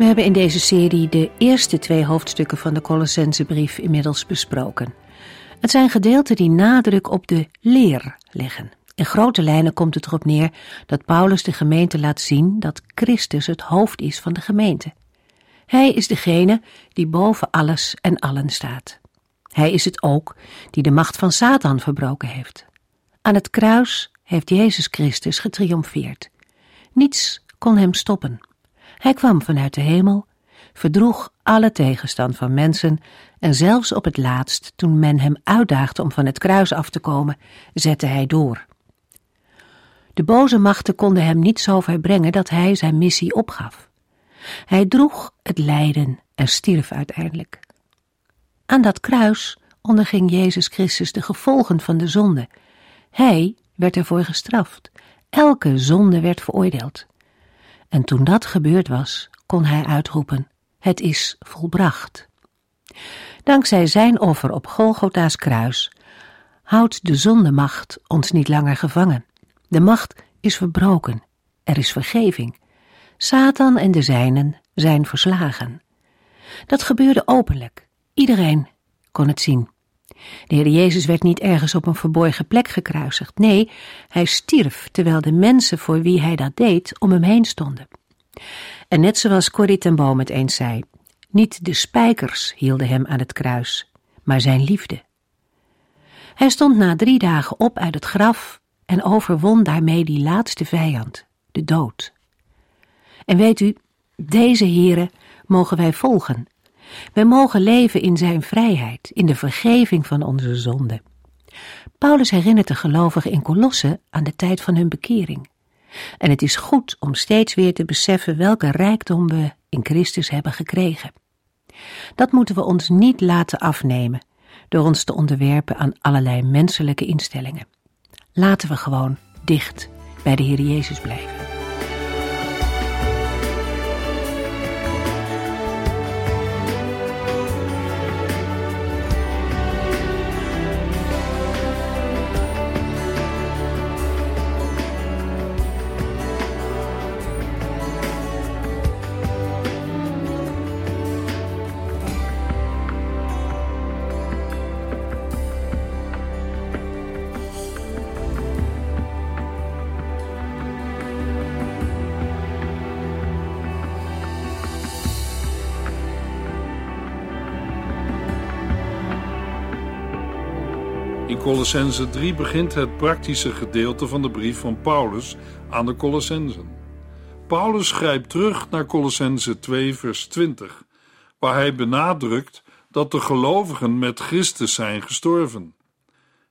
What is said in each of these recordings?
We hebben in deze serie de eerste twee hoofdstukken van de Colossensebrief inmiddels besproken. Het zijn gedeelten die nadruk op de leer leggen. In grote lijnen komt het erop neer dat Paulus de gemeente laat zien dat Christus het hoofd is van de gemeente. Hij is degene die boven alles en allen staat. Hij is het ook die de macht van Satan verbroken heeft. Aan het kruis heeft Jezus Christus getriomfeerd. Niets kon hem stoppen. Hij kwam vanuit de hemel, verdroeg alle tegenstand van mensen en zelfs op het laatst, toen men hem uitdaagde om van het kruis af te komen, zette hij door. De boze machten konden hem niet zo ver brengen dat hij zijn missie opgaf. Hij droeg het lijden en stierf uiteindelijk. Aan dat kruis onderging Jezus Christus de gevolgen van de zonde. Hij werd ervoor gestraft. Elke zonde werd veroordeeld. En toen dat gebeurd was, kon hij uitroepen: Het is volbracht. Dankzij zijn offer op Golgotha's kruis houdt de zondemacht ons niet langer gevangen. De macht is verbroken. Er is vergeving. Satan en de zijnen zijn verslagen. Dat gebeurde openlijk. Iedereen kon het zien. De Heer Jezus werd niet ergens op een verborgen plek gekruisigd. Nee, hij stierf terwijl de mensen voor wie hij dat deed om hem heen stonden. En net zoals Corrie ten Boom het eens zei, niet de spijkers hielden hem aan het kruis, maar zijn liefde. Hij stond na drie dagen op uit het graf en overwon daarmee die laatste vijand, de dood. En weet u, deze heren mogen wij volgen wij mogen leven in zijn vrijheid, in de vergeving van onze zonden. Paulus herinnert de gelovigen in Kolosse aan de tijd van hun bekering. En het is goed om steeds weer te beseffen welke rijkdom we in Christus hebben gekregen. Dat moeten we ons niet laten afnemen door ons te onderwerpen aan allerlei menselijke instellingen. Laten we gewoon dicht bij de Heer Jezus blijven. Colossense 3 begint het praktische gedeelte van de brief van Paulus aan de Colossensen. Paulus schrijft terug naar Colossense 2 vers 20, waar hij benadrukt dat de gelovigen met Christus zijn gestorven.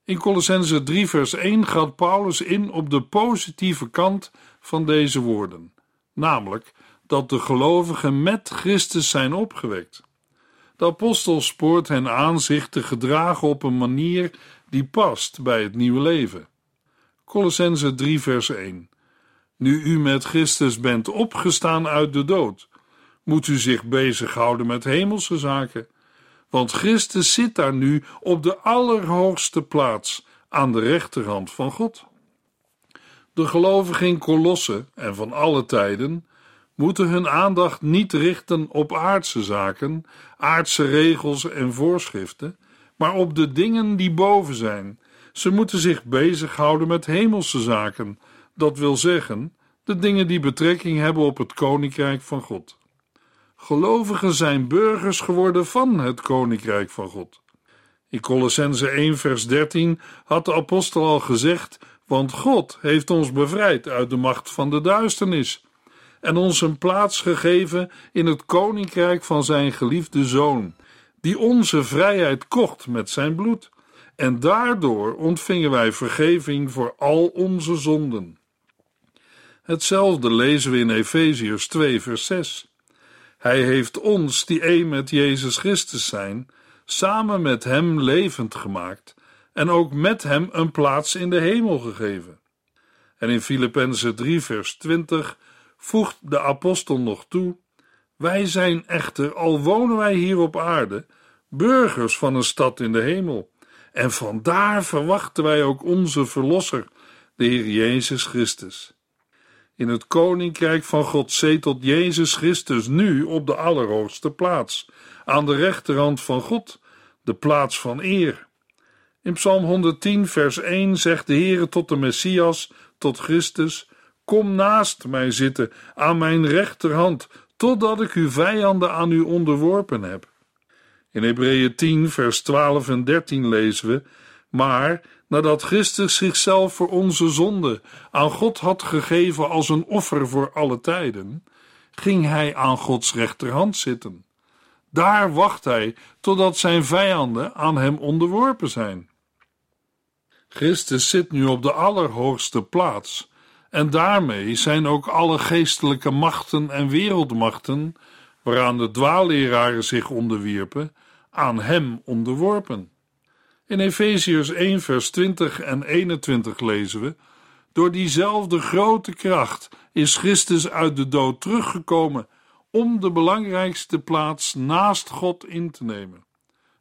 In Colossense 3 vers 1 gaat Paulus in op de positieve kant van deze woorden, namelijk dat de gelovigen met Christus zijn opgewekt. De apostel spoort hen aan zich te gedragen op een manier die past bij het nieuwe leven. Colossense 3 vers 1 Nu u met Christus bent opgestaan uit de dood, moet u zich bezighouden met hemelse zaken, want Christus zit daar nu op de allerhoogste plaats aan de rechterhand van God. De gelovigen in Kolosse en van alle tijden moeten hun aandacht niet richten op aardse zaken, aardse regels en voorschriften, maar op de dingen die boven zijn. Ze moeten zich bezighouden met hemelse zaken, dat wil zeggen, de dingen die betrekking hebben op het koninkrijk van God. Gelovigen zijn burgers geworden van het koninkrijk van God. In Colossense 1 vers 13 had de apostel al gezegd, want God heeft ons bevrijd uit de macht van de duisternis en ons een plaats gegeven in het koninkrijk van zijn geliefde zoon, die onze vrijheid kocht met zijn bloed, en daardoor ontvingen wij vergeving voor al onze zonden. Hetzelfde lezen we in Efeziërs 2 vers 6. Hij heeft ons, die één met Jezus Christus zijn, samen met Hem levend gemaakt en ook met Hem een plaats in de hemel gegeven. En in Filippenzen 3, vers 20 voegt de apostel nog toe: Wij zijn echter, al wonen wij hier op aarde, burgers van een stad in de hemel. En vandaar verwachten wij ook onze Verlosser, de Heer Jezus Christus. In het koninkrijk van God zetelt Jezus Christus nu op de allerhoogste plaats, aan de rechterhand van God, de plaats van eer. In Psalm 110, vers 1 zegt de Heere tot de Messias, tot Christus: Kom naast mij zitten, aan mijn rechterhand, totdat ik uw vijanden aan u onderworpen heb. In Hebreeën 10, vers 12 en 13 lezen we: Maar nadat Christus zichzelf voor onze zonde aan God had gegeven als een offer voor alle tijden, ging hij aan Gods rechterhand zitten. Daar wacht hij totdat zijn vijanden aan hem onderworpen zijn. Christus zit nu op de allerhoogste plaats, en daarmee zijn ook alle geestelijke machten en wereldmachten, waaraan de dwaalleraren zich onderwierpen, aan hem onderworpen. In Efeziërs 1, vers 20 en 21 lezen we: Door diezelfde grote kracht is Christus uit de dood teruggekomen om de belangrijkste plaats naast God in te nemen.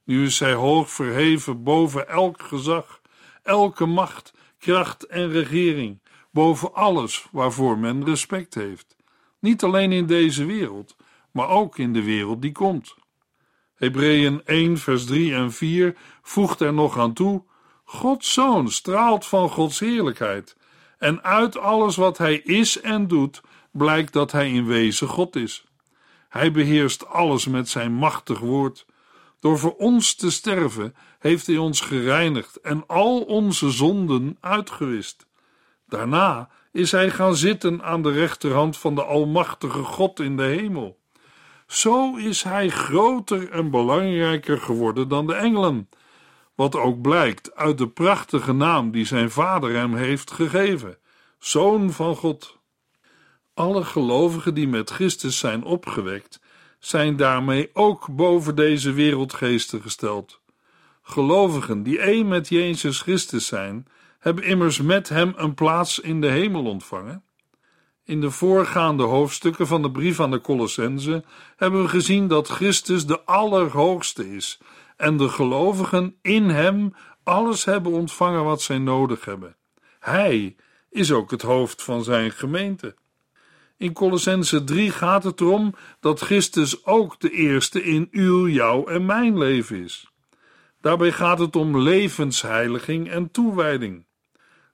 Nu is hij hoog verheven boven elk gezag, elke macht, kracht en regering, boven alles waarvoor men respect heeft. Niet alleen in deze wereld, maar ook in de wereld die komt. Hebreeën 1, vers 3 en 4 voegt er nog aan toe: Gods zoon straalt van Gods heerlijkheid. En uit alles wat hij is en doet, blijkt dat hij in wezen God is. Hij beheerst alles met zijn machtig woord. Door voor ons te sterven, heeft hij ons gereinigd en al onze zonden uitgewist. Daarna is hij gaan zitten aan de rechterhand van de Almachtige God in de hemel. Zo is hij groter en belangrijker geworden dan de engelen, wat ook blijkt uit de prachtige naam die zijn vader hem heeft gegeven: Zoon van God. Alle gelovigen die met Christus zijn opgewekt, zijn daarmee ook boven deze wereldgeesten gesteld. Gelovigen die één met Jezus Christus zijn, hebben immers met hem een plaats in de hemel ontvangen. In de voorgaande hoofdstukken van de brief aan de Colossense hebben we gezien dat Christus de Allerhoogste is en de gelovigen in Hem alles hebben ontvangen wat zij nodig hebben. Hij is ook het hoofd van zijn gemeente. In Colossense 3 gaat het erom dat Christus ook de eerste in uw, jouw en mijn leven is. Daarbij gaat het om levensheiliging en toewijding.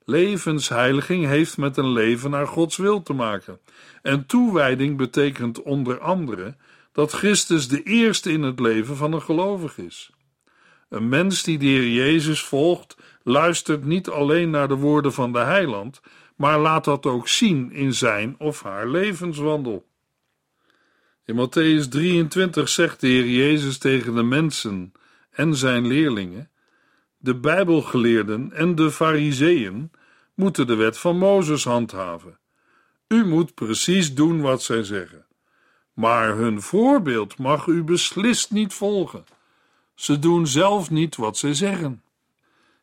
Levensheiliging heeft met een leven naar Gods wil te maken. En toewijding betekent onder andere dat Christus de eerste in het leven van een gelovig is. Een mens die de Heer Jezus volgt, luistert niet alleen naar de woorden van de heiland, maar laat dat ook zien in zijn of haar levenswandel. In Matthäus 23 zegt de Heer Jezus tegen de mensen en zijn leerlingen: De Bijbelgeleerden en de Fariseeën moeten de wet van Mozes handhaven. U moet precies doen wat zij zeggen. Maar hun voorbeeld mag u beslist niet volgen. Ze doen zelf niet wat zij zeggen.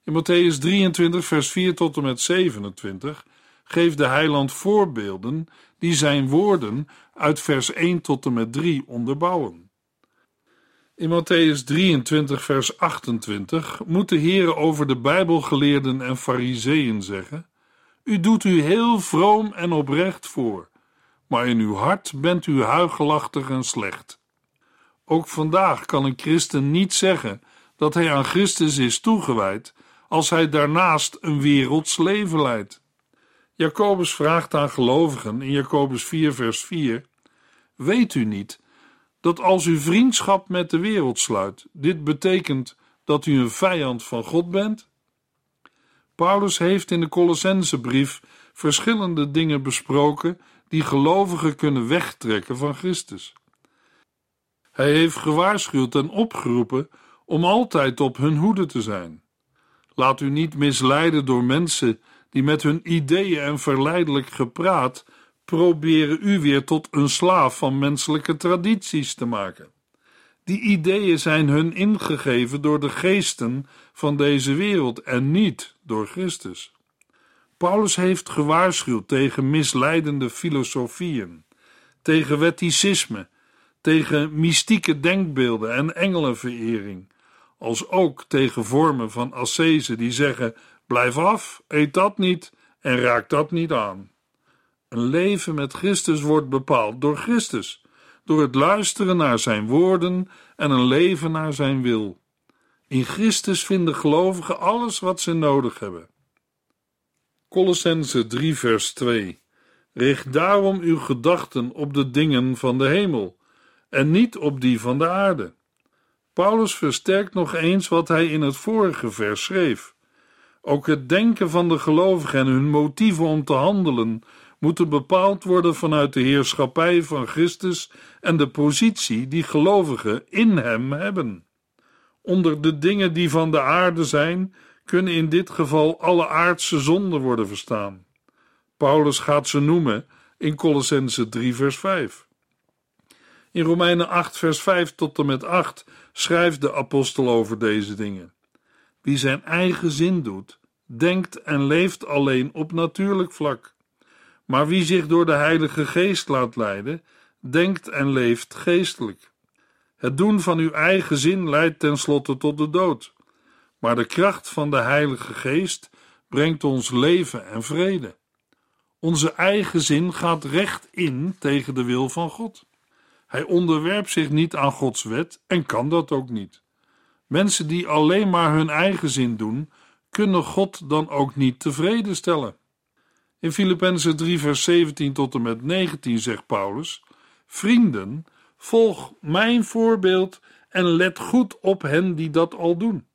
In Matthäus 23, vers 4 tot en met 27 geeft de heiland voorbeelden die zijn woorden uit vers 1 tot en met 3 onderbouwen. In Matthäus 23, vers 28 moet de Heer over de Bijbelgeleerden en Fariseeën zeggen: U doet u heel vroom en oprecht voor, maar in uw hart bent u huigelachtig en slecht. Ook vandaag kan een christen niet zeggen dat hij aan Christus is toegewijd als hij daarnaast een werelds leven leidt. Jacobus vraagt aan gelovigen in Jacobus 4, vers 4: Weet u niet dat als u vriendschap met de wereld sluit, dit betekent dat u een vijand van God bent? Paulus heeft in de Colossensebrief verschillende dingen besproken die gelovigen kunnen wegtrekken van Christus. Hij heeft gewaarschuwd en opgeroepen om altijd op hun hoede te zijn. Laat u niet misleiden door mensen die met hun ideeën en verleidelijk gepraat proberen u weer tot een slaaf van menselijke tradities te maken. Die ideeën zijn hun ingegeven door de geesten van deze wereld en niet door Christus. Paulus heeft gewaarschuwd tegen misleidende filosofieën, tegen wetticisme, tegen mystieke denkbeelden en engelenverering, als ook tegen vormen van ascese die zeggen: blijf af, eet dat niet en raak dat niet aan. Een leven met Christus wordt bepaald door Christus, door het luisteren naar zijn woorden en een leven naar zijn wil. In Christus vinden gelovigen alles wat ze nodig hebben. Colossense 3 vers 2 Richt daarom uw gedachten op de dingen van de hemel en niet op die van de aarde. Paulus versterkt nog eens wat hij in het vorige vers schreef. Ook het denken van de gelovigen en hun motieven om te handelen moeten bepaald worden vanuit de heerschappij van Christus en de positie die gelovigen in hem hebben. Onder de dingen die van de aarde zijn, kunnen in dit geval alle aardse zonden worden verstaan. Paulus gaat ze noemen in Colossense 3 vers 5. In Romeinen 8 vers 5 tot en met 8 schrijft de apostel over deze dingen. Wie zijn eigen zin doet, denkt en leeft alleen op natuurlijk vlak. Maar wie zich door de Heilige Geest laat leiden, denkt en leeft geestelijk. Het doen van uw eigen zin leidt tenslotte tot de dood. Maar de kracht van de Heilige Geest brengt ons leven en vrede. Onze eigen zin gaat recht in tegen de wil van God. Hij onderwerpt zich niet aan Gods wet en kan dat ook niet. Mensen die alleen maar hun eigen zin doen, kunnen God dan ook niet tevreden stellen. In Filippenzen 3 vers 17 tot en met 19 zegt Paulus: Vrienden, volg mijn voorbeeld en let goed op hen die dat al doen.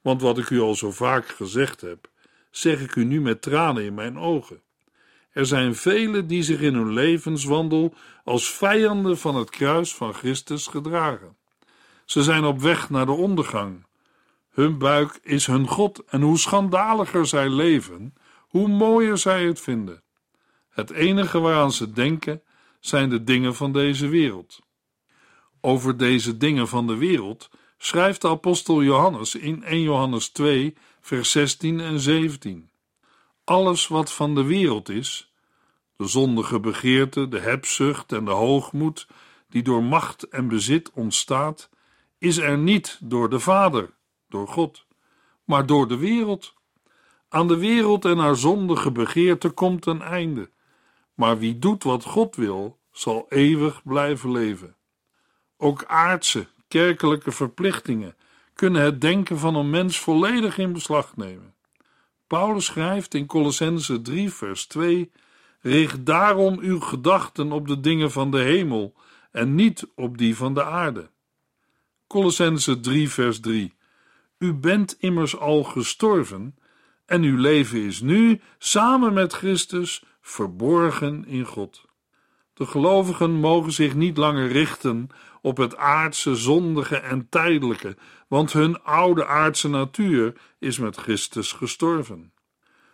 Want wat ik u al zo vaak gezegd heb, zeg ik u nu met tranen in mijn ogen. Er zijn velen die zich in hun levenswandel als vijanden van het kruis van Christus gedragen. Ze zijn op weg naar de ondergang. Hun buik is hun God en hoe schandaliger zij leven, hoe mooier zij het vinden. Het enige waaraan ze denken zijn de dingen van deze wereld. Over deze dingen van de wereld schrijft de apostel Johannes in 1 Johannes 2, vers 16 en 17. Alles wat van de wereld is, de zondige begeerte, de hebzucht en de hoogmoed, die door macht en bezit ontstaat, is er niet door de Vader, door God, maar door de wereld. Aan de wereld en haar zondige begeerte komt een einde, maar wie doet wat God wil, zal eeuwig blijven leven. Ook aardse, kerkelijke verplichtingen kunnen het denken van een mens volledig in beslag nemen. Paulus schrijft in Colossense 3, vers 2: Richt daarom uw gedachten op de dingen van de hemel en niet op die van de aarde. Colossense 3, vers 3: U bent immers al gestorven en uw leven is nu, samen met Christus, verborgen in God. De gelovigen mogen zich niet langer richten op het aardse, zondige en tijdelijke, want hun oude aardse natuur is met Christus gestorven.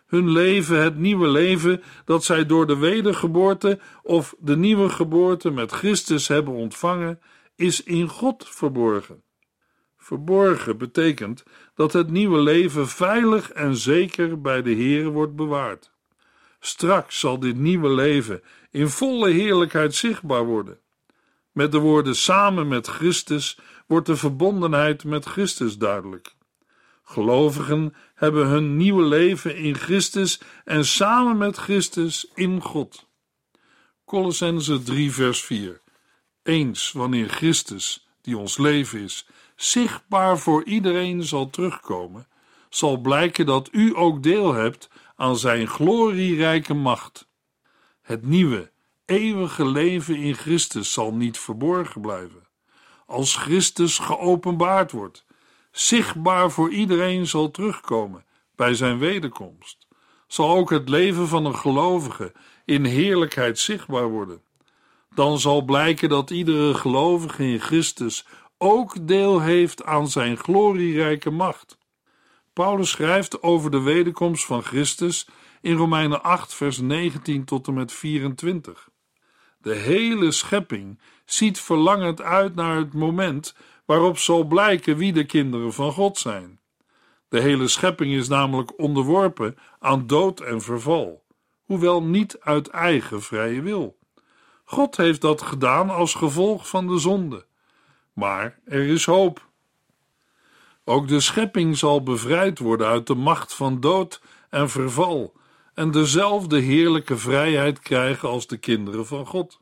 Hun leven, het nieuwe leven dat zij door de wedergeboorte of de nieuwe geboorte met Christus hebben ontvangen, is in God verborgen. Verborgen betekent dat het nieuwe leven veilig en zeker bij de Heer wordt bewaard. Straks zal dit nieuwe leven in volle heerlijkheid zichtbaar worden. Met de woorden samen met Christus wordt de verbondenheid met Christus duidelijk. Gelovigen hebben hun nieuwe leven in Christus en samen met Christus in God. Colossense 3 vers 4 Eens wanneer Christus, die ons leven is, zichtbaar voor iedereen zal terugkomen, zal blijken dat u ook deel hebt aan zijn glorierijke macht. Het nieuwe, eeuwige leven in Christus zal niet verborgen blijven. Als Christus geopenbaard wordt, zichtbaar voor iedereen zal terugkomen bij zijn wederkomst, zal ook het leven van een gelovige in heerlijkheid zichtbaar worden. Dan zal blijken dat iedere gelovige in Christus ook deel heeft aan zijn glorierijke macht. Paulus schrijft over de wederkomst van Christus in Romeinen 8, vers 19 tot en met 24. De hele schepping ziet verlangend uit naar het moment waarop zal blijken wie de kinderen van God zijn. De hele schepping is namelijk onderworpen aan dood en verval, hoewel niet uit eigen vrije wil. God heeft dat gedaan als gevolg van de zonde. Maar er is hoop. Ook de schepping zal bevrijd worden uit de macht van dood en verval en dezelfde heerlijke vrijheid krijgen als de kinderen van God.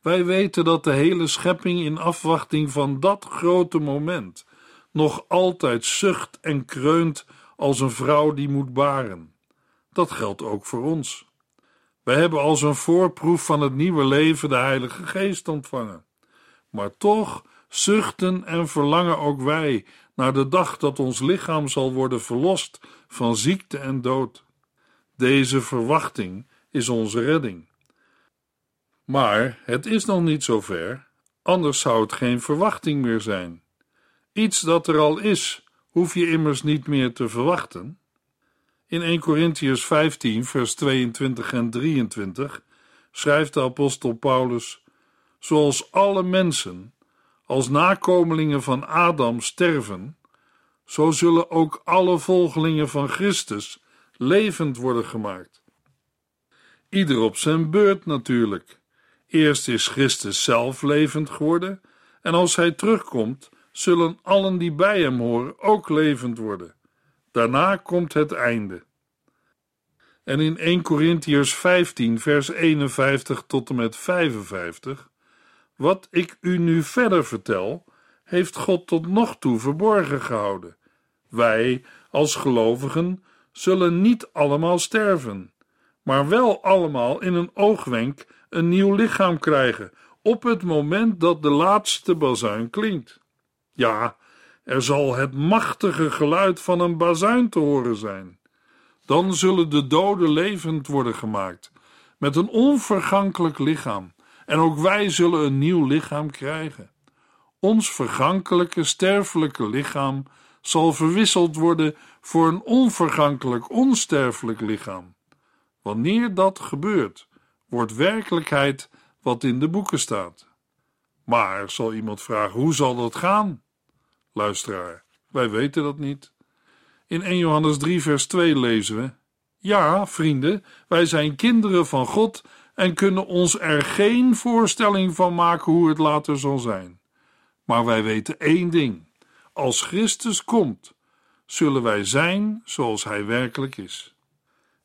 Wij weten dat de hele schepping in afwachting van dat grote moment nog altijd zucht en kreunt als een vrouw die moet baren. Dat geldt ook voor ons. Wij hebben als een voorproef van het nieuwe leven de Heilige Geest ontvangen. Maar toch zuchten en verlangen ook wij naar de dag dat ons lichaam zal worden verlost van ziekte en dood. Deze verwachting is onze redding. Maar het is nog niet zover, anders zou het geen verwachting meer zijn. Iets dat er al is, hoef je immers niet meer te verwachten. In 1 Corinthians 15, vers 22 en 23 schrijft de apostel Paulus: Zoals alle mensen als nakomelingen van Adam sterven, zo zullen ook alle volgelingen van Christus levend worden gemaakt. Ieder op zijn beurt natuurlijk. Eerst is Christus zelf levend geworden, en als hij terugkomt, zullen allen die bij hem horen ook levend worden. Daarna komt het einde. En in 1 Corinthiërs 15, vers 51 tot en met 55, wat ik u nu verder vertel, heeft God tot nog toe verborgen gehouden. Wij, als gelovigen, zullen niet allemaal sterven, maar wel allemaal in een oogwenk een nieuw lichaam krijgen, op het moment dat de laatste bazuin klinkt. Ja, er zal het machtige geluid van een bazuin te horen zijn. Dan zullen de doden levend worden gemaakt, met een onvergankelijk lichaam, en ook wij zullen een nieuw lichaam krijgen. Ons vergankelijke, sterfelijke lichaam zal verwisseld worden voor een onvergankelijk, onsterfelijk lichaam. Wanneer dat gebeurt, wordt werkelijkheid wat in de boeken staat. Maar zal iemand vragen: hoe zal dat gaan? Luisteraar, wij weten dat niet. In 1 Johannes 3, vers 2 lezen we: Ja, vrienden, wij zijn kinderen van God en kunnen ons er geen voorstelling van maken hoe het later zal zijn. Maar wij weten één ding: als Christus komt, zullen wij zijn zoals Hij werkelijk is.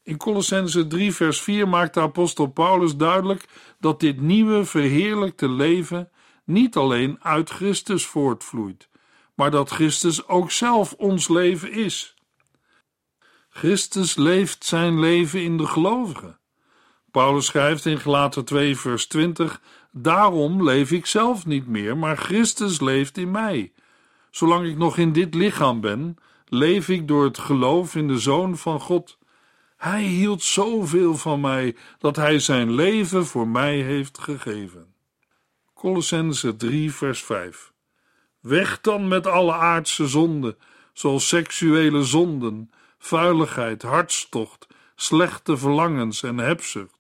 In Colossense 3, vers 4 maakt de apostel Paulus duidelijk dat dit nieuwe, verheerlijkte leven niet alleen uit Christus voortvloeit, maar dat Christus ook zelf ons leven is. Christus leeft zijn leven in de gelovigen. Paulus schrijft in Gelaten 2, vers 20: Daarom leef ik zelf niet meer, maar Christus leeft in mij. Zolang ik nog in dit lichaam ben, leef ik door het geloof in de Zoon van God. Hij hield zoveel van mij dat hij zijn leven voor mij heeft gegeven. Colossense 3, vers 5. Weg dan met alle aardse zonden, zoals seksuele zonden, vuiligheid, hartstocht, slechte verlangens en hebzucht.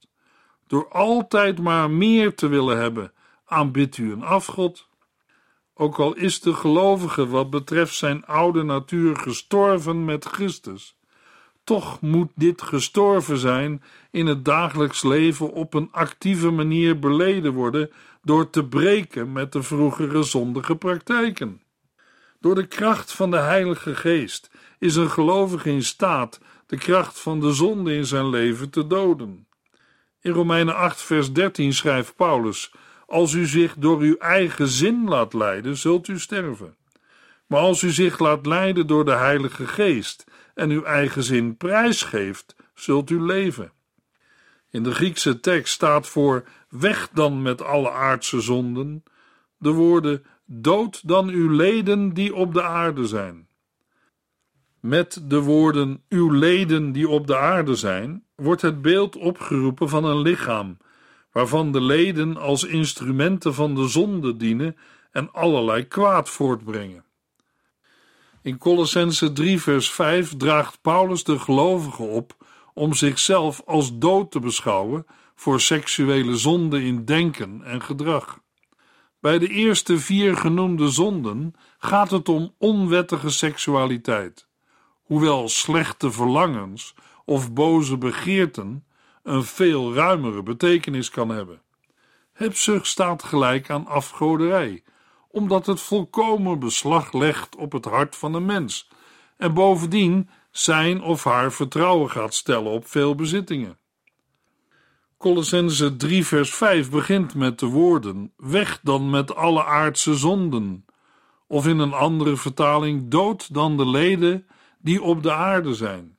Door altijd maar meer te willen hebben, aanbidt u een afgod. Ook al is de gelovige wat betreft zijn oude natuur gestorven met Christus, toch moet dit gestorven zijn in het dagelijks leven op een actieve manier beleden worden door te breken met de vroegere zondige praktijken. Door de kracht van de Heilige Geest is een gelovige in staat de kracht van de zonde in zijn leven te doden. In Romeinen 8, vers 13 schrijft Paulus: Als u zich door uw eigen zin laat leiden, zult u sterven. Maar als u zich laat leiden door de Heilige Geest en uw eigen zin prijsgeeft, zult u leven. In de Griekse tekst staat voor weg dan met alle aardse zonden de woorden dood dan uw leden die op de aarde zijn. Met de woorden uw leden die op de aarde zijn, wordt het beeld opgeroepen van een lichaam, waarvan de leden als instrumenten van de zonde dienen en allerlei kwaad voortbrengen. In Colossense 3 vers 5 draagt Paulus de gelovigen op om zichzelf als dood te beschouwen voor seksuele zonden in denken en gedrag. Bij de eerste vier genoemde zonden gaat het om onwettige seksualiteit, hoewel slechte verlangens of boze begeerten een veel ruimere betekenis kan hebben. Hebzucht staat gelijk aan afgoderij, omdat het volkomen beslag legt op het hart van een mens en bovendien zijn of haar vertrouwen gaat stellen op veel bezittingen. Colossense 3 vers 5 begint met de woorden: Weg dan met alle aardse zonden. Of in een andere vertaling: Dood dan de leden die op de aarde zijn.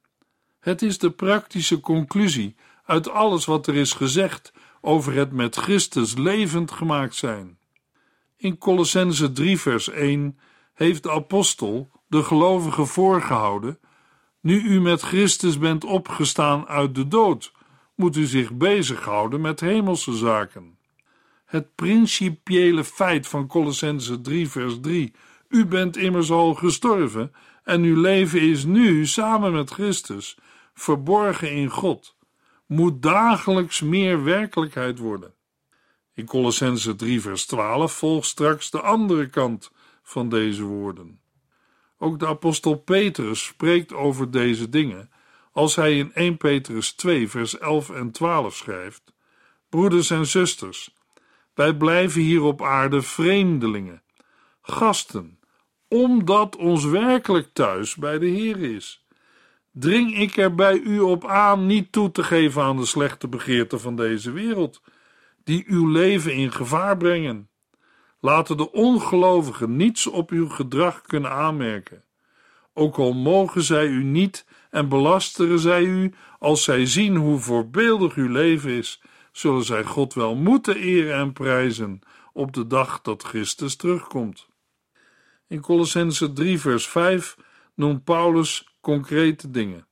Het is de praktische conclusie uit alles wat er is gezegd over het met Christus levend gemaakt zijn. In Colossense 3 vers 1 heeft de apostel de gelovigen voorgehouden: Nu u met Christus bent opgestaan uit de dood, moet u zich bezighouden met hemelse zaken. Het principiële feit van Colossense 3 vers 3 U bent immers al gestorven en uw leven is nu samen met Christus verborgen in God moet dagelijks meer werkelijkheid worden. In Colossense 3 vers 12 volgt straks de andere kant van deze woorden. Ook de apostel Petrus spreekt over deze dingen als hij in 1 Petrus 2 vers 11 en 12 schrijft: Broeders en zusters, wij blijven hier op aarde vreemdelingen, gasten, omdat ons werkelijk thuis bij de Heer is dring ik er bij u op aan niet toe te geven aan de slechte begeerten van deze wereld, die uw leven in gevaar brengen. Laten de ongelovigen niets op uw gedrag kunnen aanmerken. Ook al mogen zij u niet en belasteren zij u, als zij zien hoe voorbeeldig uw leven is, zullen zij God wel moeten eren en prijzen op de dag dat Christus terugkomt. In Colossense 3 vers 5 noemt Paulus concrete dingen.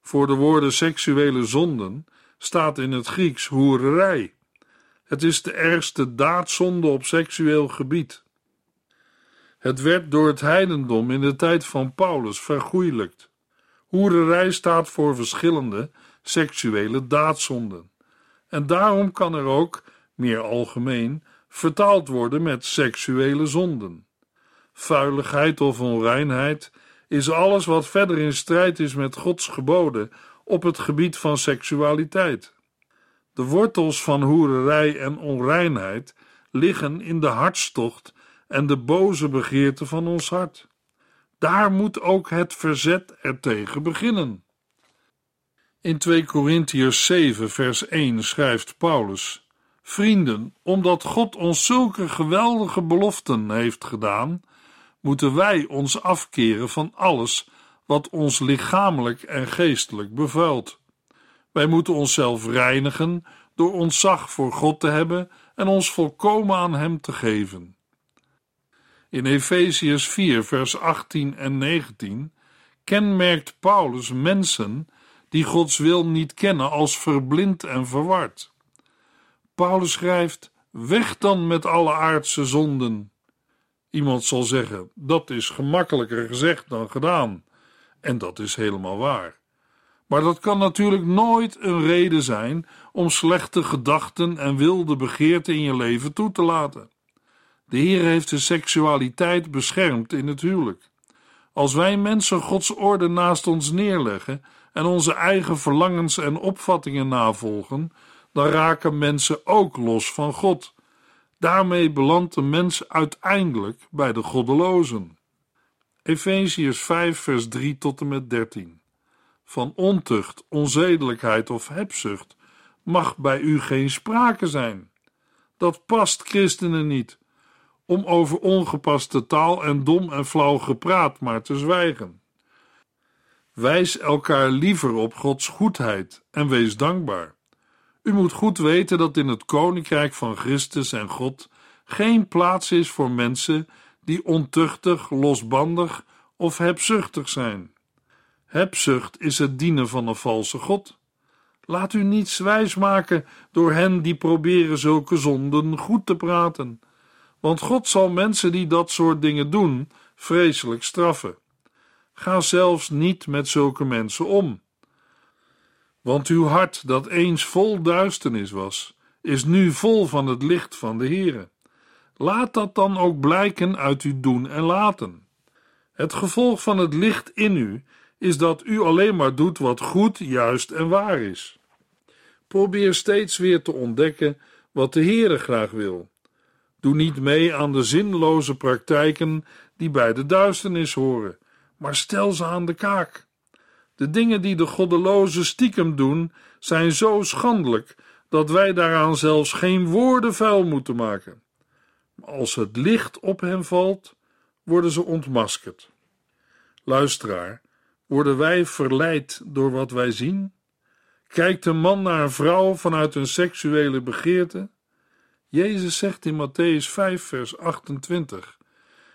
Voor de woorden seksuele zonden staat in het Grieks hoererij. Het is de ergste daadzonde op seksueel gebied. Het werd door het heidendom in de tijd van Paulus vergoeilijkt. Hoererij staat voor verschillende seksuele daadzonden. En daarom kan er ook, meer algemeen, vertaald worden met seksuele zonden. Vuiligheid of onreinheid is alles wat verder in strijd is met Gods geboden op het gebied van seksualiteit. De wortels van hoererij en onreinheid liggen in de hartstocht en de boze begeerte van ons hart. Daar moet ook het verzet ertegen beginnen. In 2 Korintiërs 7, vers 1 schrijft Paulus: Vrienden, omdat God ons zulke geweldige beloften heeft gedaan, moeten wij ons afkeren van alles wat ons lichamelijk en geestelijk bevuilt. Wij moeten onszelf reinigen door ontzag voor God te hebben en ons volkomen aan Hem te geven. In Efeziërs 4, vers 18 en 19 kenmerkt Paulus mensen die Gods wil niet kennen als verblind en verward. Paulus schrijft: Weg dan met alle aardse zonden Iemand zal zeggen: dat is gemakkelijker gezegd dan gedaan. En dat is helemaal waar. Maar dat kan natuurlijk nooit een reden zijn om slechte gedachten en wilde begeerten in je leven toe te laten. De Heer heeft de seksualiteit beschermd in het huwelijk. Als wij mensen Gods orde naast ons neerleggen en onze eigen verlangens en opvattingen navolgen, dan raken mensen ook los van God Daarmee belandt de mens uiteindelijk bij de goddelozen. Efeziërs 5, vers 3 tot en met 13. Van ontucht, onzedelijkheid of hebzucht mag bij u geen sprake zijn. Dat past christenen niet, om over ongepaste taal en dom en flauw gepraat maar te zwijgen. Wijs elkaar liever op Gods goedheid en wees dankbaar. U moet goed weten dat in het koninkrijk van Christus en God geen plaats is voor mensen die ontuchtig, losbandig of hebzuchtig zijn. Hebzucht is het dienen van een valse God. Laat u niets wijs maken door hen die proberen zulke zonden goed te praten, want God zal mensen die dat soort dingen doen vreselijk straffen. Ga zelfs niet met zulke mensen om. Want uw hart, dat eens vol duisternis was, is nu vol van het licht van de Heere. Laat dat dan ook blijken uit uw doen en laten. Het gevolg van het licht in u is dat u alleen maar doet wat goed, juist en waar is. Probeer steeds weer te ontdekken wat de Heere graag wil. Doe niet mee aan de zinloze praktijken die bij de duisternis horen, maar stel ze aan de kaak. De dingen die de goddelozen stiekem doen, zijn zo schandelijk dat wij daaraan zelfs geen woorden vuil moeten maken. Als het licht op hen valt, worden ze ontmaskerd. Luisteraar, worden wij verleid door wat wij zien? Kijkt een man naar een vrouw vanuit een seksuele begeerte? Jezus zegt in Matthäus 5, vers 28: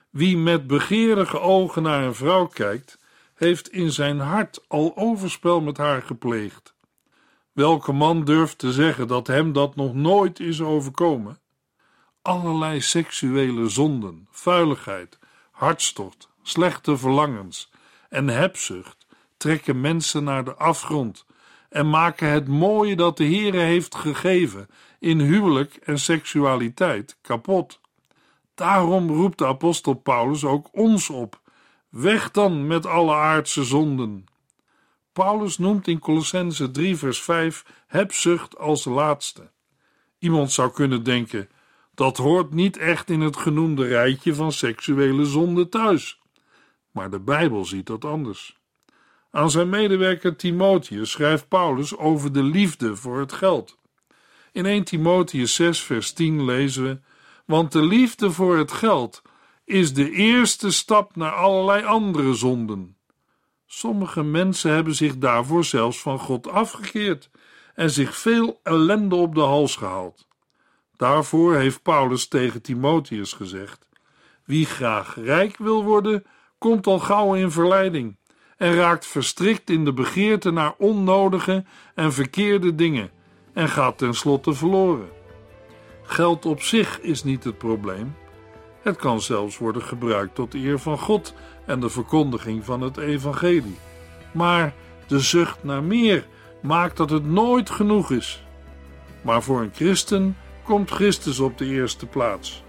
Wie met begeerige ogen naar een vrouw kijkt, heeft in zijn hart al overspel met haar gepleegd. Welke man durft te zeggen dat hem dat nog nooit is overkomen? Allerlei seksuele zonden, vuiligheid, hartstocht, slechte verlangens en hebzucht trekken mensen naar de afgrond en maken het mooie dat de Heere heeft gegeven in huwelijk en seksualiteit kapot. Daarom roept de apostel Paulus ook ons op: weg dan met alle aardse zonden. Paulus noemt in Colossense 3 vers 5 hebzucht als laatste. Iemand zou kunnen denken: dat hoort niet echt in het genoemde rijtje van seksuele zonden thuis. Maar de Bijbel ziet dat anders. Aan zijn medewerker Timotheus schrijft Paulus over de liefde voor het geld. In 1 Timotheus 6, vers 10 lezen we: Want de liefde voor het geld is de eerste stap naar allerlei andere zonden. Sommige mensen hebben zich daarvoor zelfs van God afgekeerd en zich veel ellende op de hals gehaald. Daarvoor heeft Paulus tegen Timotheus gezegd: Wie graag rijk wil worden, komt al gauw in verleiding en raakt verstrikt in de begeerte naar onnodige en verkeerde dingen en gaat tenslotte verloren. Geld op zich is niet het probleem. Het kan zelfs worden gebruikt tot eer van God en de verkondiging van het evangelie. Maar de zucht naar meer maakt dat het nooit genoeg is. Maar voor een christen komt Christus op de eerste plaats.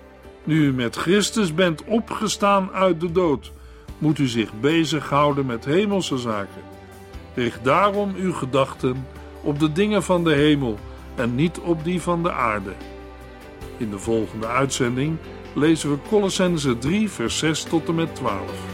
Nu u met Christus bent opgestaan uit de dood, moet u zich bezighouden met hemelse zaken. Richt daarom uw gedachten op de dingen van de hemel en niet op die van de aarde. In de volgende uitzending lezen we Colossense 3, vers 6 tot en met 12.